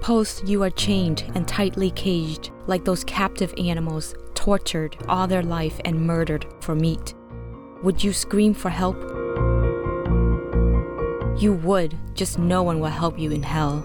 Suppose you are chained and tightly caged, like those captive animals, tortured all their life and murdered for meat. Would you scream for help? You would, just no one will help you in hell.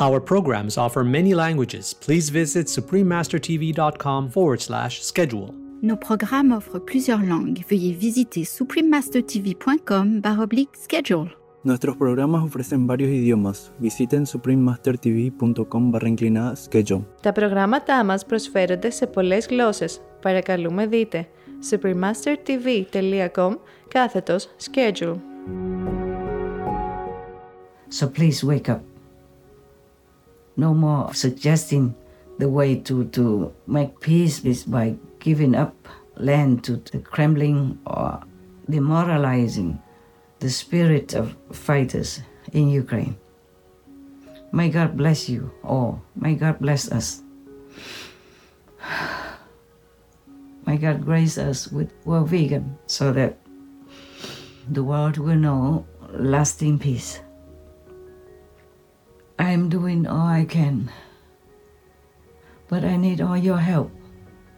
Our programs offer many languages. Please visit suprememastertv.com forward slash schedule. Nos programmes offrent plusieurs langues. Veuillez visiter suprememastertv.com baroblique schedule. Nuestros programas ofrecen varios idiomas. Visiten suprememastertv.com barra inclinada schedule. Τα προγράμματά μας προσφέρονται σε πολλές γλώσσες. Παρακαλούμε δείτε supremastertv.com κάθετος schedule. So please wake up. No more suggesting the way to, to make peace is by giving up land to the Kremlin or demoralizing the spirit of fighters in Ukraine. May God bless you all. May God bless us. May God grace us with well vegan so that the world will know lasting peace. I am doing all I can. But I need all your help.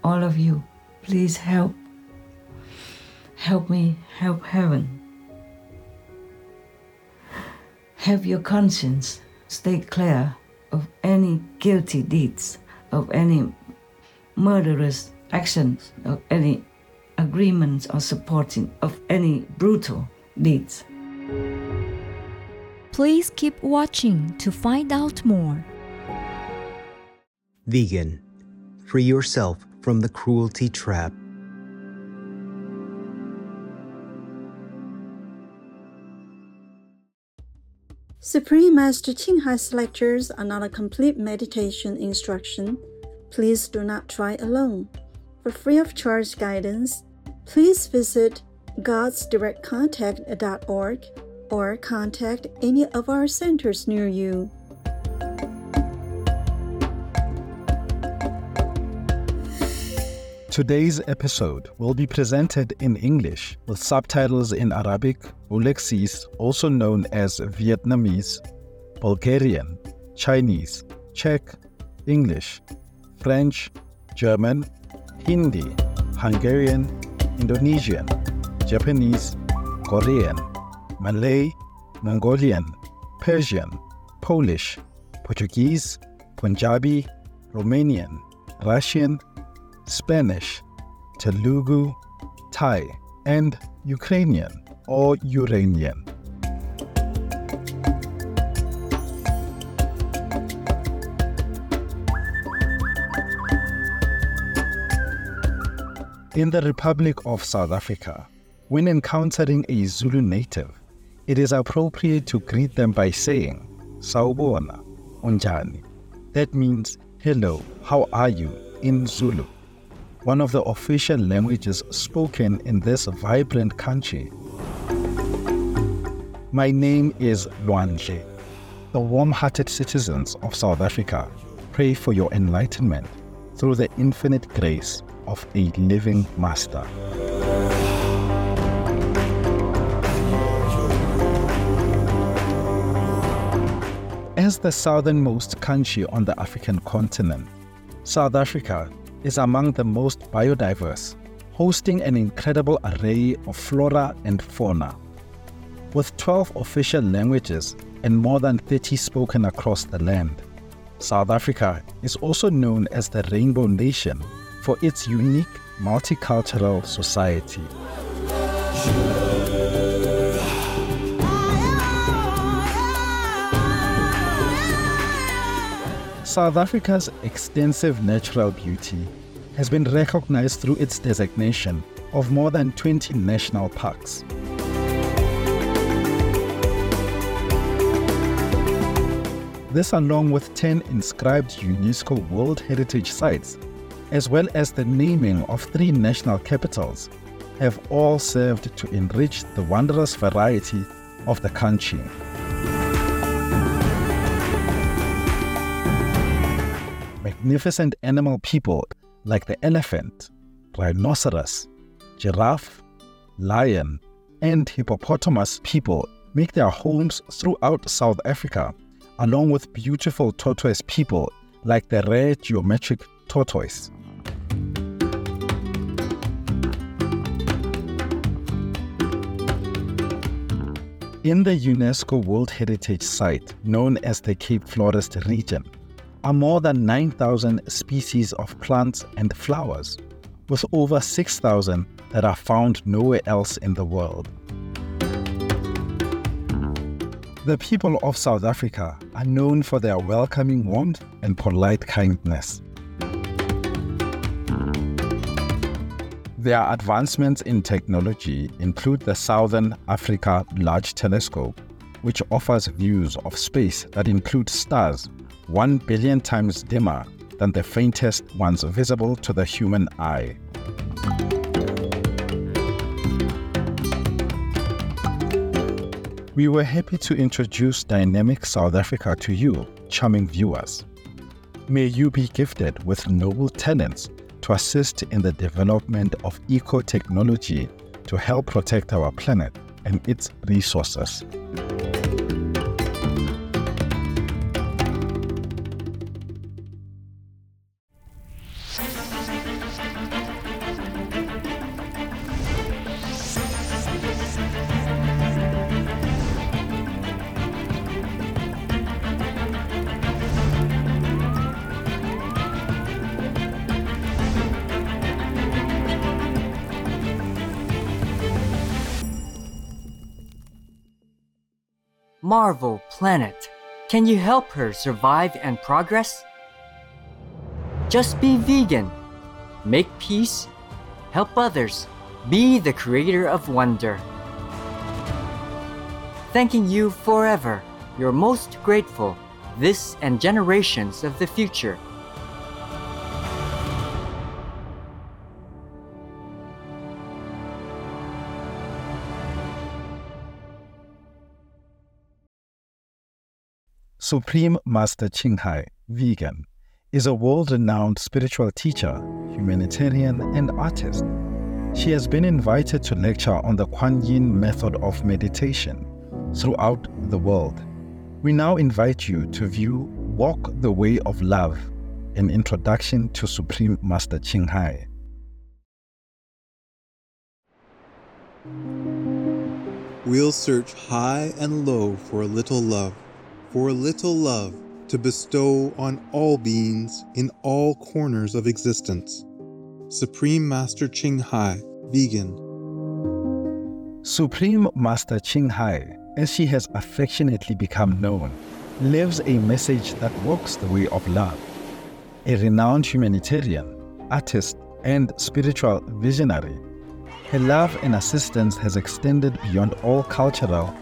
All of you. Please help. Help me help heaven. Have your conscience stay clear of any guilty deeds, of any murderous actions, of any agreements or supporting of any brutal deeds. Please keep watching to find out more. Vegan. Free yourself from the cruelty trap. Supreme Master Ching Hai's lectures are not a complete meditation instruction. Please do not try alone. For free of charge guidance, please visit godsdirectcontact.org or contact any of our centers near you. Today's episode will be presented in English with subtitles in Arabic, Aulacese, also known as Vietnamese, Bulgarian, Chinese, Czech, English, French, German, Hindi, Hungarian, Indonesian, Japanese, Korean, Malay, Mongolian, Persian, Polish, Portuguese, Punjabi, Romanian, Russian, Spanish, Telugu, Thai, and Ukrainian or Uranian. In the Republic of South Africa, when encountering a Zulu native, it is appropriate to greet them by saying, Sawubona, Unjani. That means, hello, how are you, in Zulu one of the official languages spoken in this vibrant country. My name is Luanje. The warm hearted citizens of South Africa pray for your enlightenment through the infinite grace of a living Master. As the southernmost country on the African continent, South Africa is among the most biodiverse, hosting an incredible array of flora and fauna. With 12 official languages and more than 30 spoken across the land, South Africa is also known as the Rainbow Nation for its unique multicultural society. South Africa's extensive natural beauty has been recognized through its designation of more than 20 national parks. This, along with 10 inscribed UNESCO World Heritage Sites, as well as the naming of three national capitals, have all served to enrich the wondrous variety of the country. Magnificent animal people like the elephant, rhinoceros, giraffe, lion, and hippopotamus people make their homes throughout South Africa, along with beautiful tortoise people like the rare geometric tortoise. In the UNESCO World Heritage Site known as the Cape Floral region, are more than 9,000 species of plants and flowers, with over 6,000 that are found nowhere else in the world. The people of South Africa are known for their welcoming warmth and polite kindness. Their advancements in technology include the Southern Africa Large Telescope, which offers views of space that include stars 1 billion times dimmer than the faintest ones visible to the human eye. We were happy to introduce Dynamic South Africa to you, charming viewers. May you be gifted with noble talents to assist in the development of eco technology to help protect our planet and its resources. Marvel Planet. Can you help her survive and progress? Just be vegan. Make peace. Help others. Be the creator of wonder. Thanking you forever. You're most grateful. This and generations of the future. Supreme Master Ching Hai, vegan, is a world renowned spiritual teacher, humanitarian, and artist. She has been invited to lecture on the Kuan Yin method of meditation throughout the world. We now invite you to view Walk the Way of Love, an introduction to Supreme Master Ching Hai. We'll search high and low for a little love for a little love to bestow on all beings in all corners of existence. Supreme Master Ching Hai, vegan. Supreme Master Ching Hai, as she has affectionately become known, lives a message that walks the way of love. A renowned humanitarian, artist, and spiritual visionary, her love and assistance has extended beyond all cultural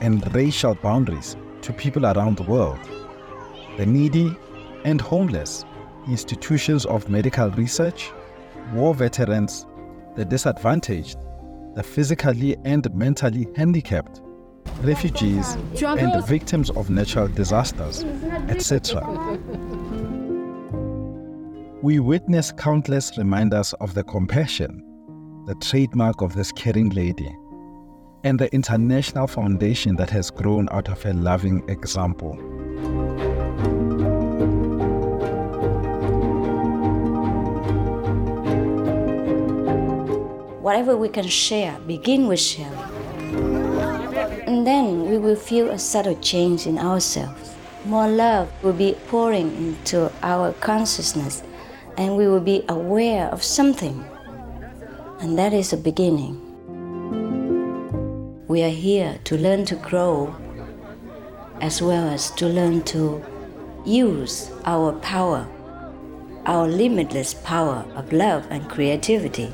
and racial boundaries to people around the world the needy and homeless, institutions of medical research, war veterans, the disadvantaged, the physically and mentally handicapped, refugees, and victims of natural disasters, etc. We witness countless reminders of the compassion, the trademark of this caring lady and the international foundation that has grown out of a loving example. Whatever we can share, begin with sharing. And then we will feel a subtle change in ourselves. More love will be pouring into our consciousness, and we will be aware of something. And that is a beginning. We are here to learn to grow as well as to learn to use our power, our limitless power of love and creativity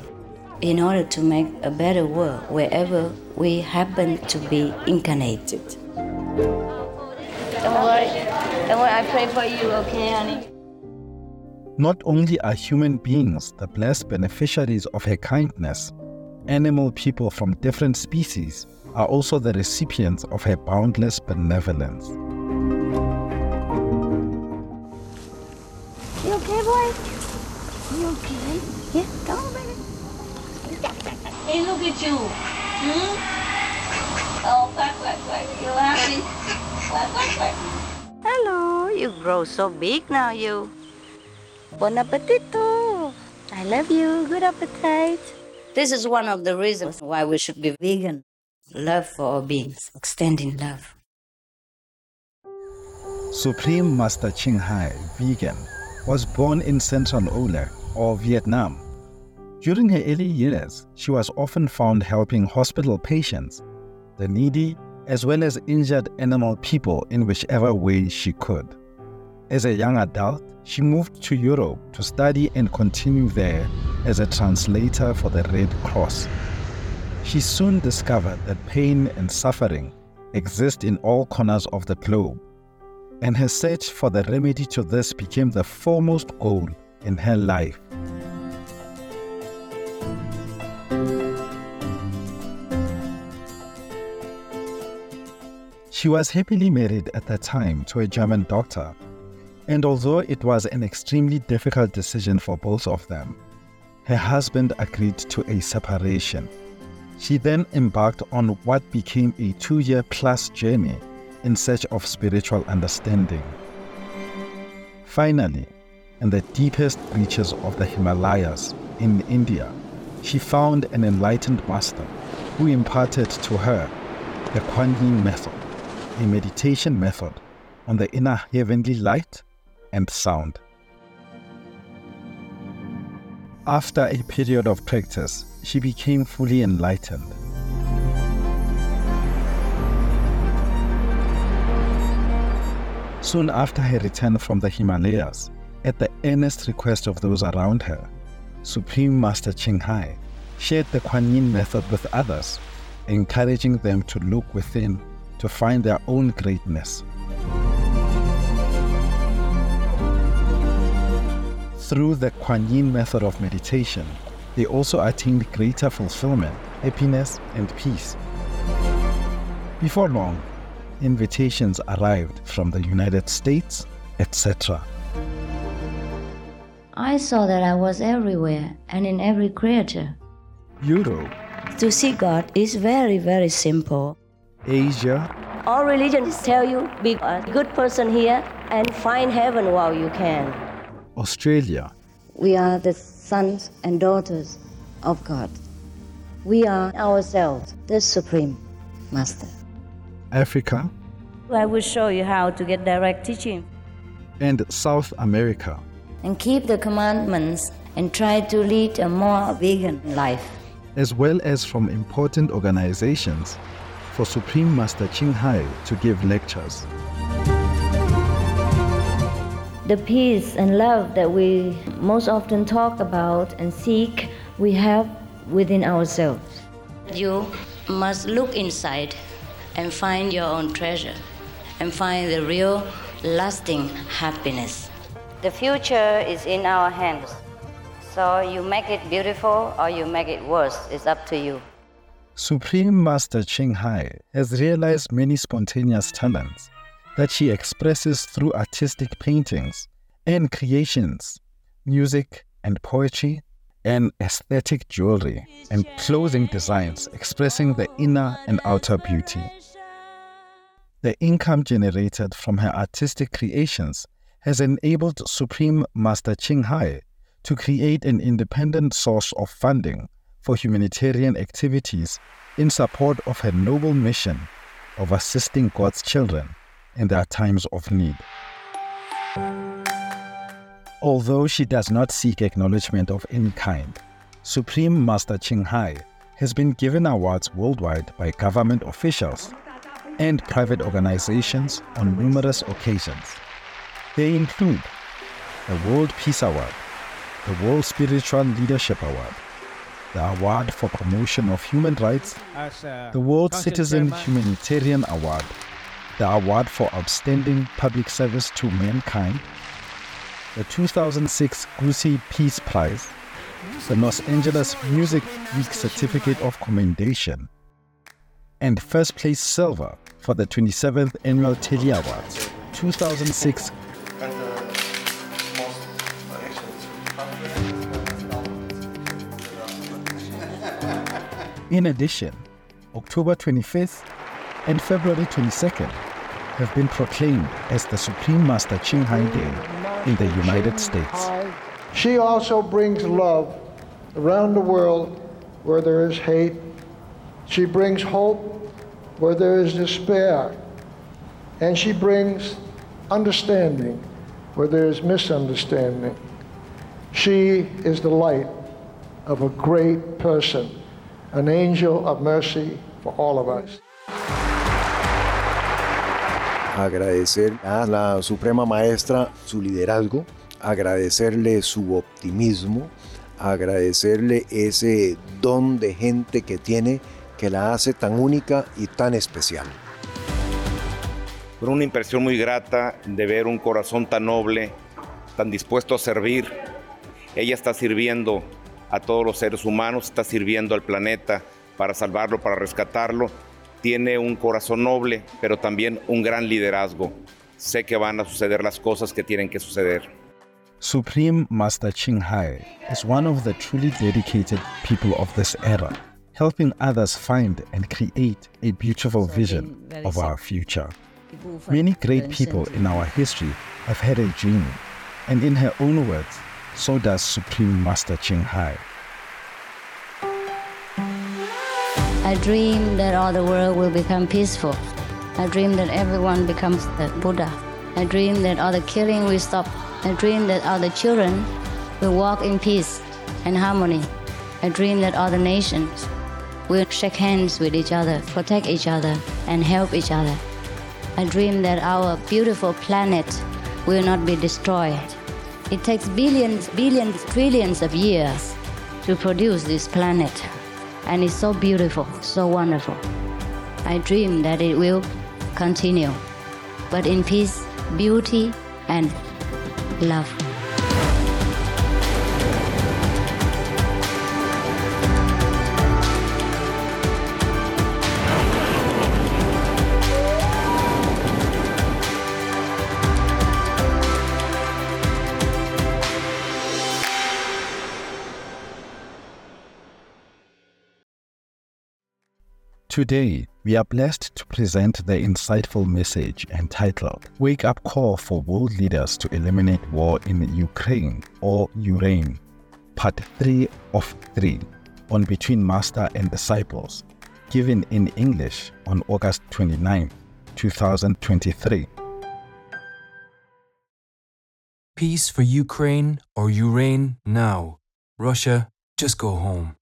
in order to make a better world wherever we happen to be incarnated. Don't worry, don't worry, I pray for you, okay, honey? Not only are human beings the blessed beneficiaries of her kindness, animal people from different species are also the recipients of her boundless benevolence. You okay, boy? You okay? Yeah, come on, baby. Hey, look at you. Hmm? Oh, quack, quack, quack. You happy? Quack, quack, quack. Hello, you grow so big now, you. Bon appetito. I love you. Good appetite. This is one of the reasons why we should be vegan. Love for all beings, extending love. Supreme Master Ching Hai, vegan, was born in Central Au Lac, or Vietnam. During her early years, she was often found helping hospital patients, the needy, as well as injured animal people in whichever way she could. As a young adult, she moved to Europe to study and continue there as a translator for the Red Cross. She soon discovered that pain and suffering exist in all corners of the globe, and her search for the remedy to this became the foremost goal in her life. She was happily married at that time to a German doctor, and although it was an extremely difficult decision for both of them, her husband agreed to a separation. She then embarked on what became a two year plus journey in search of spiritual understanding. Finally, in the deepest reaches of the Himalayas in India, she found an enlightened master who imparted to her the Kuan Yin method, a meditation method on the inner heavenly light and sound. After a period of practice, she became fully enlightened. Soon after her return from the Himalayas, at the earnest request of those around her, Supreme Master Ching Hai shared the Kuan Yin method with others, encouraging them to look within to find their own greatness. Through the Kuan Yin method of meditation, they also attained greater fulfillment, happiness, and peace. Before long, invitations arrived from the United States, etc. I saw that I was everywhere and in every creature. Europe, To see God is very, very simple. Asia, All religions tell you be a good person here and find heaven while you can. Australia, We are the sons and daughters of God. We are ourselves the Supreme Master. Africa, I will show you how to get direct teaching and South America. and keep the commandments and try to lead a more vegan life. as well as from important organizations for Supreme Master Ching Hai to give lectures. The peace and love that we most often talk about and seek, we have within ourselves. You must look inside and find your own treasure and find the real, lasting happiness. The future is in our hands. So you make it beautiful or you make it worse. It's up to you. Supreme Master Ching Hai has realized many spontaneous talents that she expresses through artistic paintings and creations, music and poetry, and aesthetic jewelry and clothing designs expressing the inner and outer beauty. The income generated from her artistic creations has enabled Supreme Master Ching Hai to create an independent source of funding for humanitarian activities in support of her noble mission of assisting God's children in their times of need. Although she does not seek acknowledgement of any kind, Supreme Master Ching Hai has been given awards worldwide by government officials and private organizations on numerous occasions. They include the World Peace Award, the World Spiritual Leadership Award, the Award for Promotion of Human Rights, the World Citizen Humanitarian Award, the Award for Outstanding Public Service to Mankind, the 2006 Gusi Peace Prize, the Los Angeles Music Week Certificate of Commendation, and first place silver for the 27th Annual Telly Awards 2006 In addition, October 25th and February 22nd have been proclaimed as the Supreme Master Ching Hai Day in the United States. She also brings love around the world where there is hate. She brings hope where there is despair. And she brings understanding where there is misunderstanding. She is the light of a great person, an angel of mercy for all of us. Agradecer a la Suprema Maestra su liderazgo, agradecerle su optimismo, agradecerle ese don de gente que tiene que la hace tan única y tan especial. Fue una impresión muy grata de ver un corazón tan noble, tan dispuesto a servir. Ella está sirviendo a todos los seres humanos, está sirviendo al planeta para salvarlo, para rescatarlo tiene un corazón noble, pero también un gran liderazgo. Sé que van a suceder las cosas que tienen que suceder. Supreme Master Ching Hai is one of the truly dedicated people of this era, helping others find and create a beautiful vision of our future. Many great people in our history have had a dream, and in her own words, so does Supreme Master Ching Hai. I dream that all the world will become peaceful. I dream that everyone becomes the Buddha. I dream that all the killing will stop. I dream that all the children will walk in peace and harmony. I dream that all the nations will shake hands with each other, protect each other, and help each other. I dream that our beautiful planet will not be destroyed. It takes billions, billions, trillions of years to produce this planet and it's so beautiful, so wonderful. I dream that it will continue, but in peace, beauty, and love. Today, we are blessed to present the insightful message entitled Wake Up Call for World Leaders to Eliminate War in Ukraine or Ukraina, Part 3 of 3 on Between Master and Disciples, given in English on August 29, 2023. Peace for Ukraine or Ukraina now. Russia, just go home.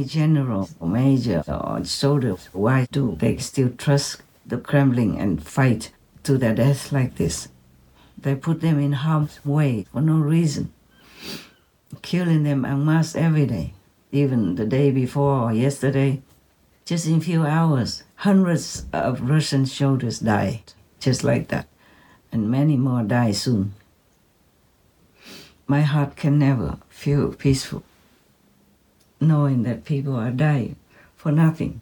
Generals or major uh, or soldiers, why do they still trust the Kremlin and fight to their death like this? They put them in harm's way for no reason, killing them en masse every day, even the day before or yesterday. Just in few hours, hundreds of Russian soldiers died, just like that, and many more die soon. My heart can never feel peaceful knowing that people are dying for nothing.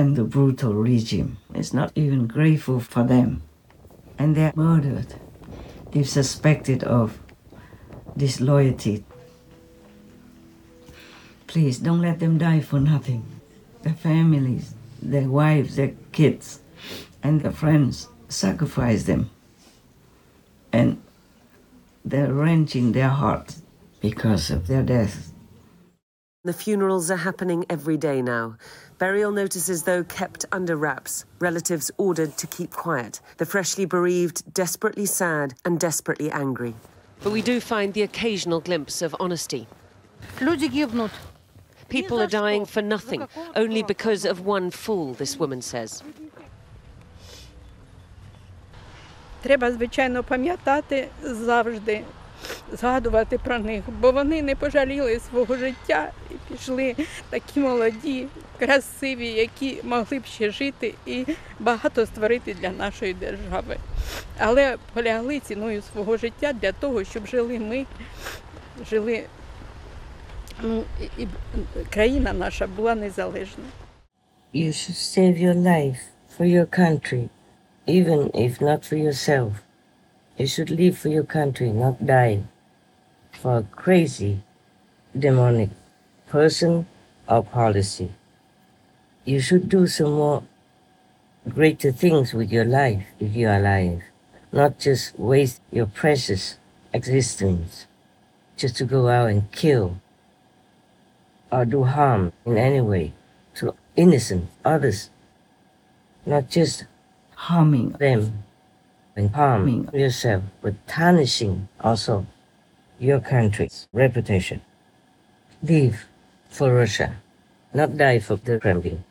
and the brutal regime is not even grateful for them. And they're murdered if suspected of disloyalty. Please don't let them die for nothing. Their families, their wives, their kids, and their friends sacrifice them. And they're wrenching their hearts because of their death. The funerals are happening every day now. Burial notices, though, kept under wraps. Relatives ordered to keep quiet. The freshly bereaved desperately sad and desperately angry. But we do find the occasional glimpse of honesty. People are dying for nothing, only because of one fool, this woman says. Треба, звичайно, пам'ятати завжди, згадувати про них, бо вони не пожаліли свого життя і пішли такі молоді, красиві, які могли б ще жити і багато створити для нашої держави. Але полягли ціною свого життя для того, щоб жили ми, жили, ну, і країна наша була незалежна. You should save your life for your country, even if not for yourself. You should live for your country, not die for a crazy, demonic person or policy. You should do some more greater things with your life if you are alive, not just waste your precious existence just to go out and kill or do harm in any way to innocent others, not just harming them harming yourself, but tarnishing also your country's reputation. Live for Russia, not die for the Kremlin.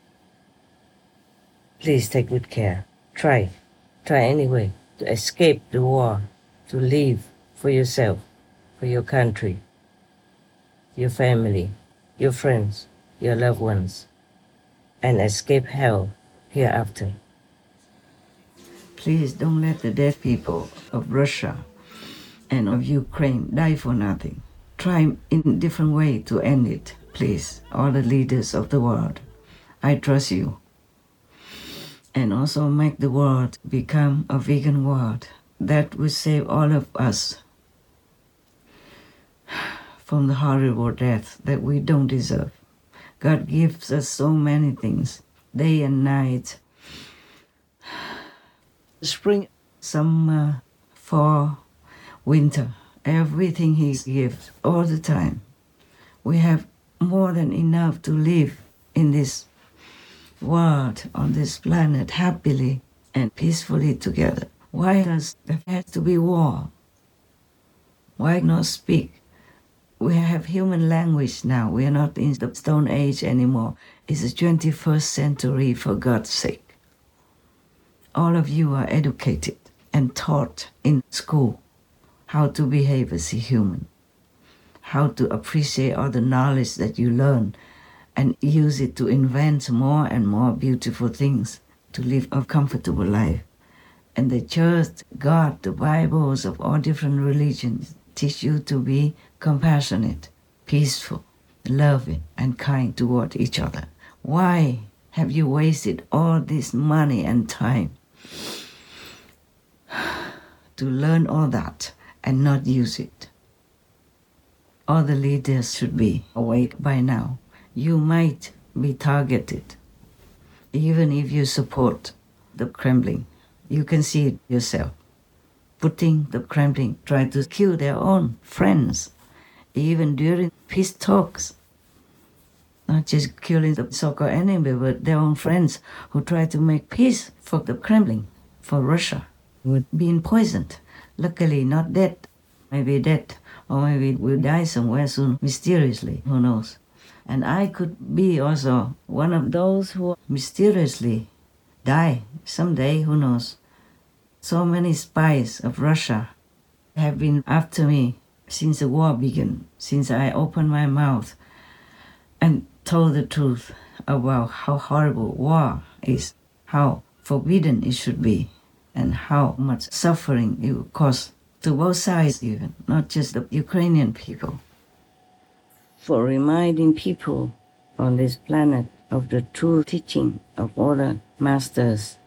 Please take good care. Try, try anyway to escape the war, to live for yourself, for your country, your family, your friends, your loved ones, and escape hell hereafter. Please don't let the dead people of Russia and of Ukraine die for nothing. Try in different way to end it, please, all the leaders of the world. I trust you. And also make the world become a vegan world that will save all of us from the horrible death that we don't deserve. God gives us so many things, day and night, spring, summer, fall, winter, everything He gives all the time. We have more than enough to live in this world, on this planet, happily and peacefully together. Why does there have to be war? Why not speak? We have human language now. We are not in the Stone Age anymore. It's the 21st century, for God's sake. All of you are educated and taught in school how to behave as a human, how to appreciate all the knowledge that you learn and use it to invent more and more beautiful things to live a comfortable life. And the church, God, the Bibles of all different religions teach you to be compassionate, peaceful, loving, and kind toward each other. Why have you wasted all this money and time to learn all that and not use it? All the leaders should be awake by now. You might be targeted, even if you support the Kremlin. You can see it yourself. Putin the Kremlin trying to kill their own friends, even during peace talks. Not just killing the so-called enemy, but their own friends who try to make peace for the Kremlin, for Russia, with being poisoned. Luckily, not dead. Maybe dead, or maybe will die somewhere soon, mysteriously. Who knows? And I could be also one of those who mysteriously die someday, who knows? So many spies of Russia have been after me since the war began, since I opened my mouth and told the truth about how horrible war is, how forbidden it should be, and how much suffering it will cause to both sides, even, not just the Ukrainian people. For reminding people on this planet of the true teaching of all the masters,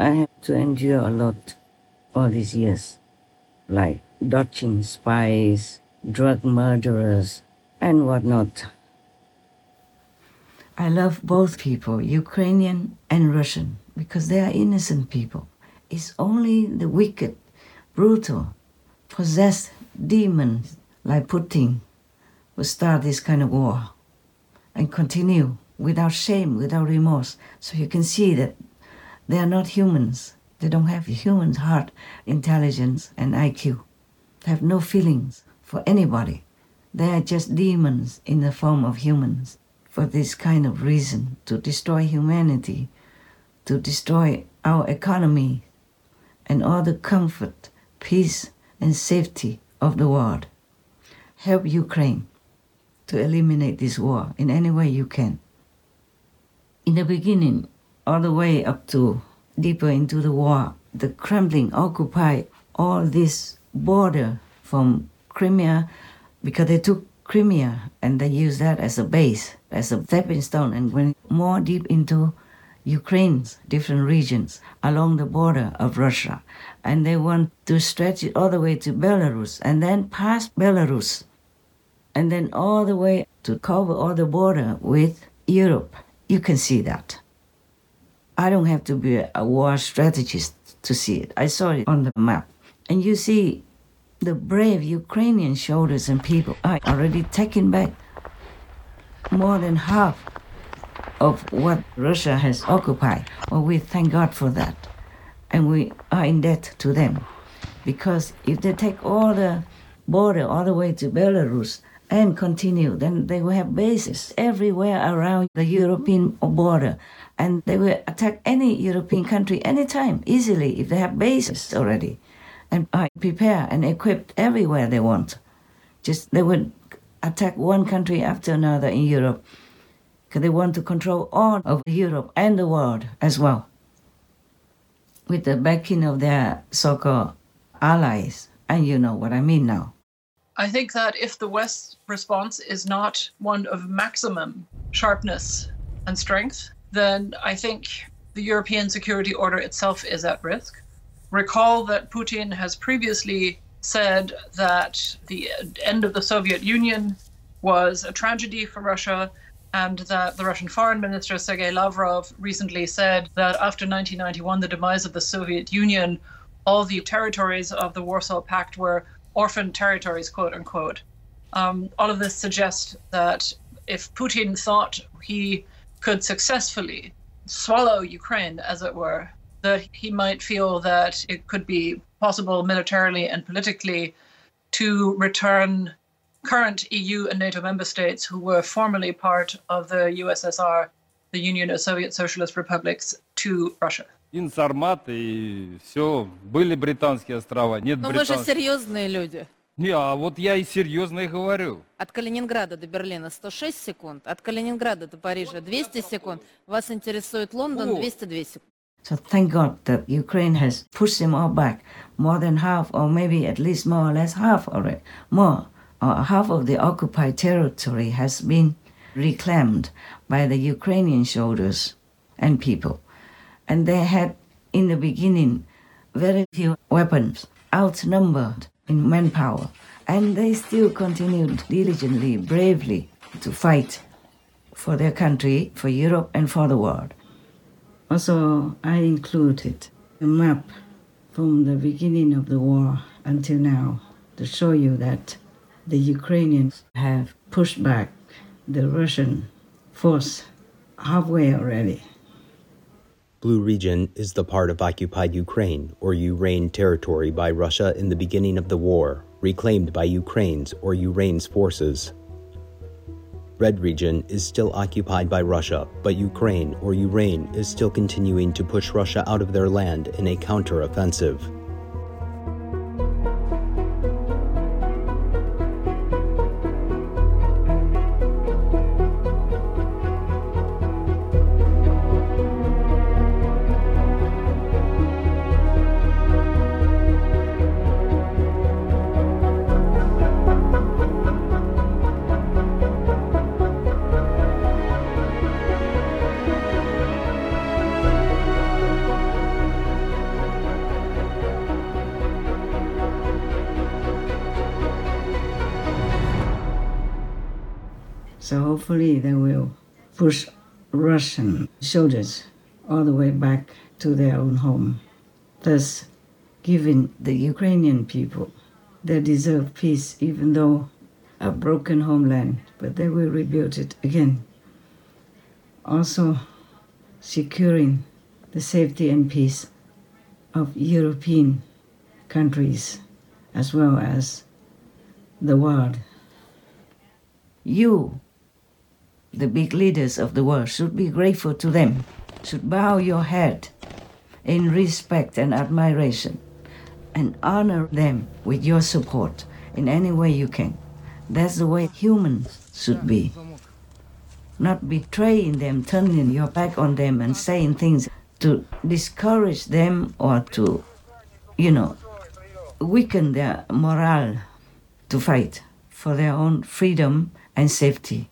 I have to endure a lot all these years, like dodging spies, drug murderers, and whatnot. I love both people, Ukrainian and Russian, because they are innocent people. It's only the wicked, brutal, possessed demons like Putin who start this kind of war and continue without shame, without remorse. So you can see that they are not humans. They don't have human heart, intelligence, and IQ. They have no feelings for anybody. They are just demons in the form of humans for this kind of reason to destroy humanity, to destroy our economy, and all the comfort, peace, and safety of the world. Help Ukraine to eliminate this war in any way you can. In the beginning, all the way up to deeper into the war, the Kremlin occupied all this border from Crimea because they took Crimea and they used that as a base, as a stepping stone, and went more deep into Ukraine's different regions along the border of Russia. And they want to stretch it all the way to Belarus and then past Belarus and then all the way to cover all the border with Europe. You can see that. I don't have to be a war strategist to see it. I saw it on the map. And you see the brave Ukrainian soldiers and people are already taking back more than half of what Russia has occupied. Well, we thank God for that. And we are in debt to them. Because if they take all the border all the way to Belarus and continue, then they will have bases everywhere around the European border. And they will attack any European country anytime, easily, if they have bases already. And are prepared and equipped everywhere they want. Just they would attack one country after another in Europe because they want to control all of Europe and the world as well. With the backing of their so called allies. And you know what I mean now. I think that if the West's response is not one of maximum sharpness and strength, then I think the European security order itself is at risk. Recall that Putin has previously said that the end of the Soviet Union was a tragedy for Russia, and that the Russian Foreign Minister Sergei Lavrov recently said that after 1991, the demise of the Soviet Union, all the territories of the Warsaw Pact were orphan territories, quote unquote. Um, all of this suggests that if Putin thought he could successfully swallow Ukraine, as it were, that he might feel that it could be possible militarily and politically to return current EU and NATO member states who were formerly part of the USSR, the Union of Soviet Socialist Republics, to Russia. Инсармат и все. Были британские острова, нет Но вы же британских. серьезные люди. Не, а вот я и серьезно и говорю. От Калининграда до Берлина 106 секунд, от Калининграда до Парижа 200 секунд. Вас интересует Лондон 202 секунд. So thank God that Ukraine has pushed them all back, more than half, or maybe at least more or less half already, more, or half of the occupied territory has been reclaimed by the Ukrainian soldiers and people. And they had, in the beginning, very few weapons, outnumbered in manpower, and they still continued diligently, bravely to fight for their country, for Europe, and for the world. Also, I included a map from the beginning of the war until now to show you that the Ukrainians have pushed back the Russian force halfway already. Blue region is the part of occupied Ukraine or Ukraina territory by Russia in the beginning of the war, reclaimed by Ukraine's or Ukraina's forces. Red region is still occupied by Russia, but Ukraine or Ukraina is still continuing to push Russia out of their land in a counter-offensive. Soldiers all the way back to their own home, thus giving the Ukrainian people their deserved peace, even though a broken homeland, but they will rebuild it again. Also, securing the safety and peace of European countries as well as the world. You, the big leaders of the world, should be grateful to them, should bow your head in respect and admiration, and honor them with your support in any way you can. That's the way humans should be. Not betraying them, turning your back on them, and saying things to discourage them or to, you know, weaken their morale to fight for their own freedom and safety.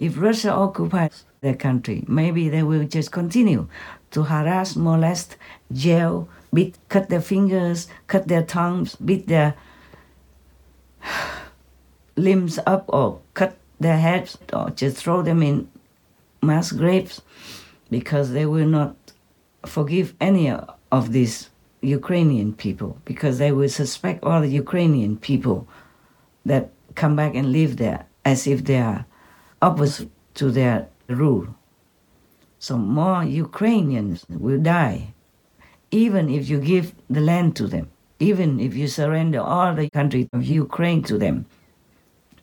If Russia occupies the country, maybe they will just continue to harass, molest, jail, beat, cut their fingers, cut their tongues, beat their limbs up, or cut their heads, or just throw them in mass graves because they will not forgive any of these Ukrainian people because they will suspect all the Ukrainian people that come back and live there as if they are opposite to their rule. So more Ukrainians will die, even if you give the land to them, even if you surrender all the country of Ukraine to them.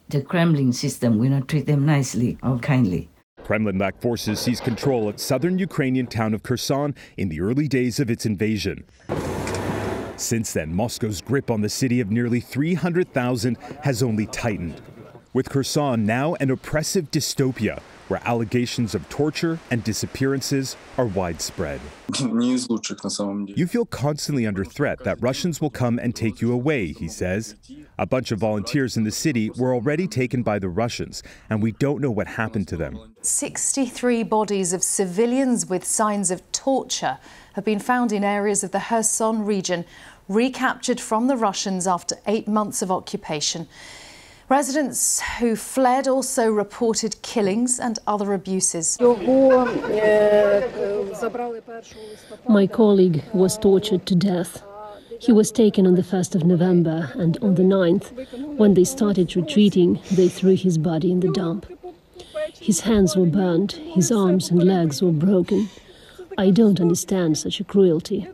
The Kremlin system will not treat them nicely or kindly. Kremlin-backed forces seized control of southern Ukrainian town of Kherson in the early days of its invasion. Since then, Moscow's grip on the city of nearly 300,000 has only tightened, with Kherson now an oppressive dystopia where allegations of torture and disappearances are widespread. You feel constantly under threat that Russians will come and take you away, he says. A bunch of volunteers in the city were already taken by the Russians, and we don't know what happened to them. 63 bodies of civilians with signs of torture have been found in areas of the Kherson region, recaptured from the Russians after eight months of occupation. Residents who fled also reported killings and other abuses. My colleague was tortured to death. He was taken on the 1st of November, and on the 9th, when they started retreating, they threw his body in the dump. His hands were burned, his arms and legs were broken. I don't understand such a cruelty.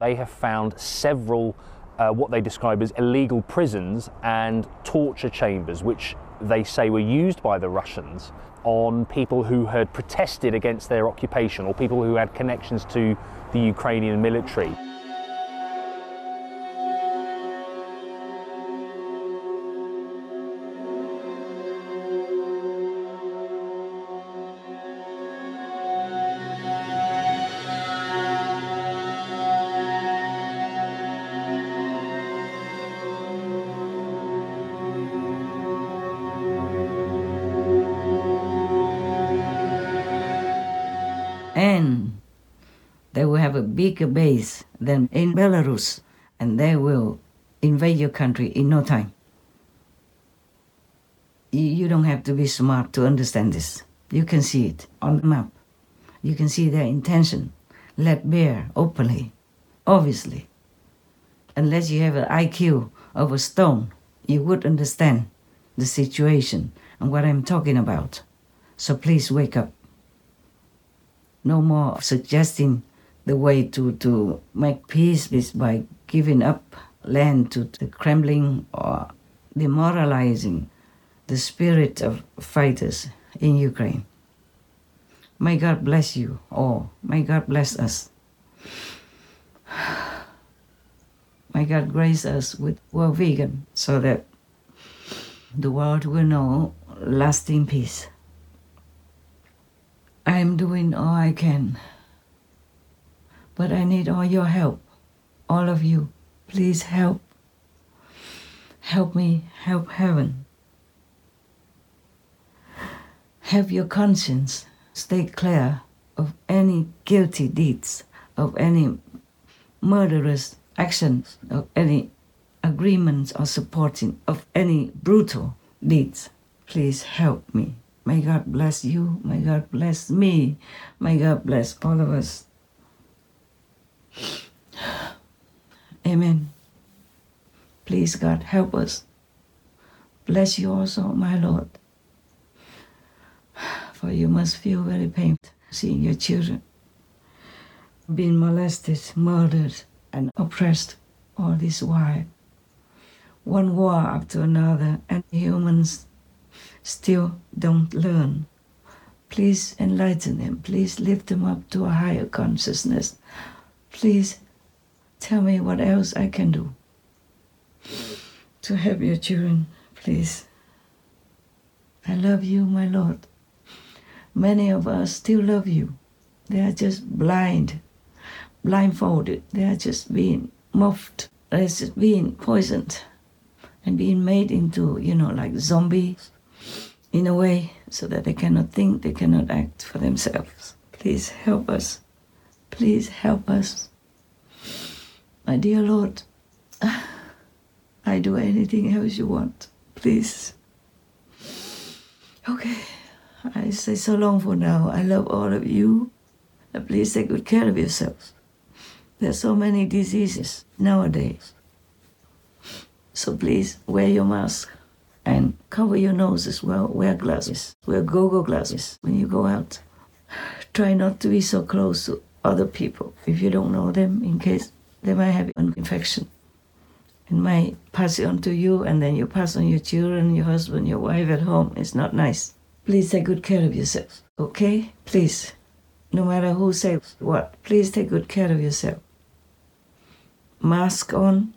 They have found several uh, what they describe as illegal prisons and torture chambers, which they say were used by the Russians on people who had protested against their occupation or people who had connections to the Ukrainian military. Bigger base than in Belarus, and they will invade your country in no time. You, don't have to be smart to understand this. You can see it on the map. You can see their intention, let bare openly, obviously. Unless you have an IQ of a stone, you would understand the situation and what I'm talking about. So please wake up no more suggesting the way to, to make peace is by giving up land to the Kremlin or demoralizing the spirit of fighters in Ukraine. May God bless you all. May God bless us. May God grace us with well vegan so that the world will know lasting peace. I'm doing all I can. But I need all your help. All of you. Please help. Help me help heaven. Have your conscience stay clear of any guilty deeds, of any murderous actions, of any agreements or supporting of any brutal deeds. Please help me. May God bless you. May God bless me. May God bless all of us. Amen. Please, God, help us. Bless you also, my Lord. For you must feel very painful seeing your children being molested, murdered, and oppressed all this while. One war after another, and humans still don't learn. Please enlighten them. Please lift them up to a higher consciousness. Please tell me what else I can do to help your children, please. I love you, my Lord. Many of us still love you. They are just blind, blindfolded. They are just being muffed. They're just being poisoned and being made into, you know, like zombies in a way so that they cannot think, they cannot act for themselves. Please help us. Please help us. My dear Lord, I do anything else you want. Please. Okay. I say so long for now. I love all of you. Please take good care of yourselves. There are so many diseases nowadays. So please wear your mask and cover your nose as well. Wear glasses. Wear go-go glasses when you go out. Try not to be so close to other people if you don't know them in case they might have an infection. It might pass it on to you and then you pass on your children, your husband, your wife at home. It's not nice. Please take good care of yourself. Okay? Please. No matter who says what, please take good care of yourself. Mask on,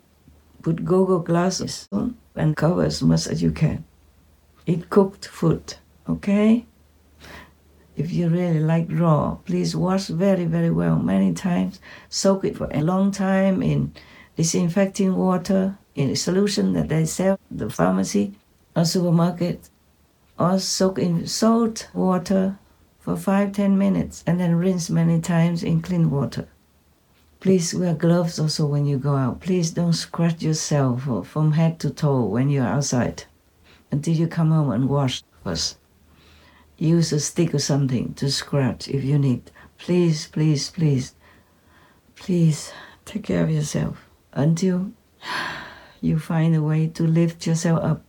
put go-go glasses on, and cover as much as you can. Eat cooked food, okay? If you really like raw, please wash very, very well many times. Soak it for a long time in disinfecting water, in a solution that they sell the pharmacy or supermarket, or soak in salt water for five, ten minutes and then rinse many times in clean water. Please wear gloves also when you go out. Please don't scratch yourself from head to toe when you're outside until you come home and wash first. Use a stick or something to scratch if you need. Please, please, please, please take care of yourself until you find a way to lift yourself up.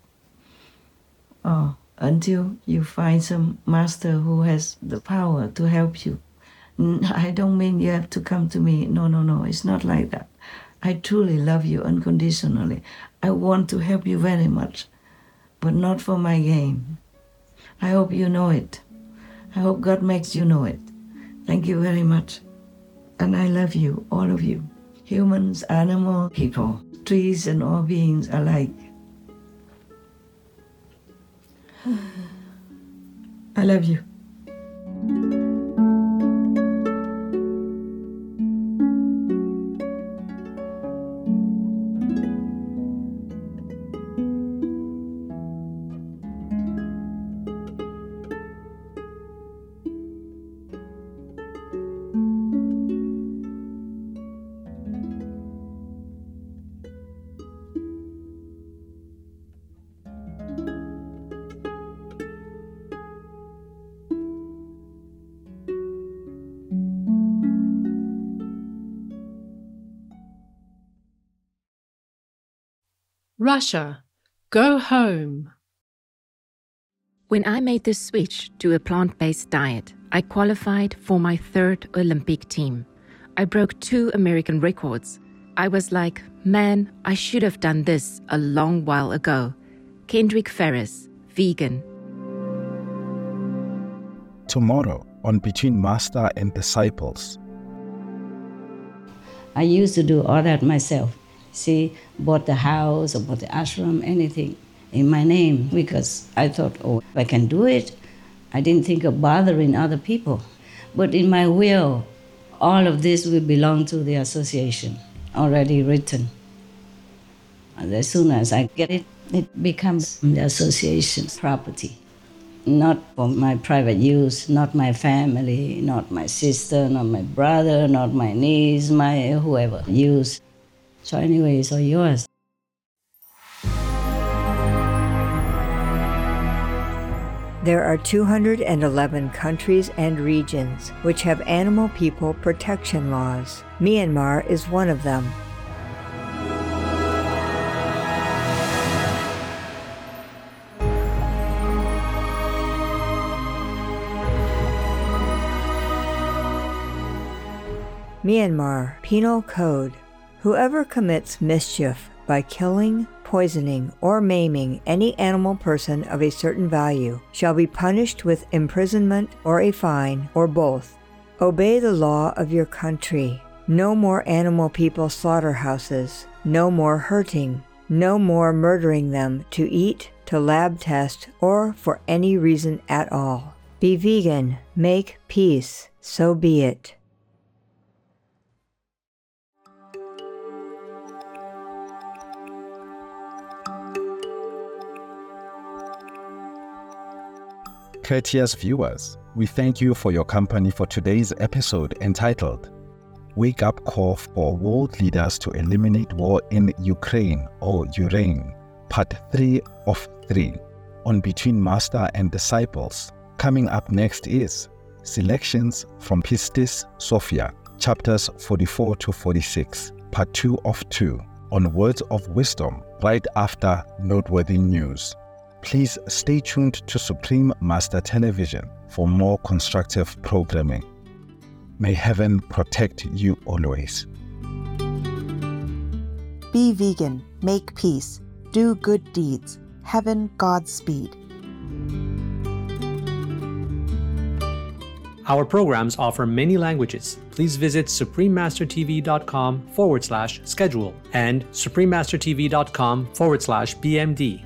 Oh, until you find some master who has the power to help you. I don't mean you have to come to me. No, no, no. It's not like that. I truly love you unconditionally. I want to help you very much, but not for my game. I hope you know it. I hope God makes you know it. Thank you very much. And I love you, all of you. Humans, animal, people, trees, and all beings alike. I love you. Russia, go home. When I made the switch to a plant based diet, I qualified for my third Olympic team. I broke two American records. I was like, man, I should have done this a long while ago. Kendrick Farris, vegan. Tomorrow on Between Master and Disciples. I used to do all that myself. See, bought the house or bought the ashram, anything in my name because I thought, oh, I can do it, I didn't think of bothering other people. But in my will, all of this will belong to the association, already written. And as soon as I get it, it becomes the association's property. Not for my private use, not my family, not my sister, not my brother, not my niece, my whoever use. So anyway, all yours. There are 211 countries and regions which have animal people protection laws. Myanmar is one of them. Myanmar Penal Code Whoever commits mischief by killing, poisoning, or maiming any animal person of a certain value shall be punished with imprisonment or a fine or both. Obey the law of your country. No more animal people slaughterhouses. No more hurting. No more murdering them to eat, to lab test, or for any reason at all. Be vegan. Make peace. So be it. Courteous viewers, we thank you for your company for today's episode entitled Wake Up Call for World Leaders to Eliminate War in Ukraina or Ukraine, Part 3 of 3 on Between Master and Disciples. Coming up next is Selections from Pistis Sophia, chapters 44 to 46, Part 2 of 2 on Words of Wisdom, right after Noteworthy News. Please stay tuned to Supreme Master Television for more constructive programming. May heaven protect you always. Be vegan, make peace, do good deeds. Heaven Godspeed. Our programs offer many languages. Please visit suprememastertv.com forward slash schedule and suprememastertv.com forward slash BMD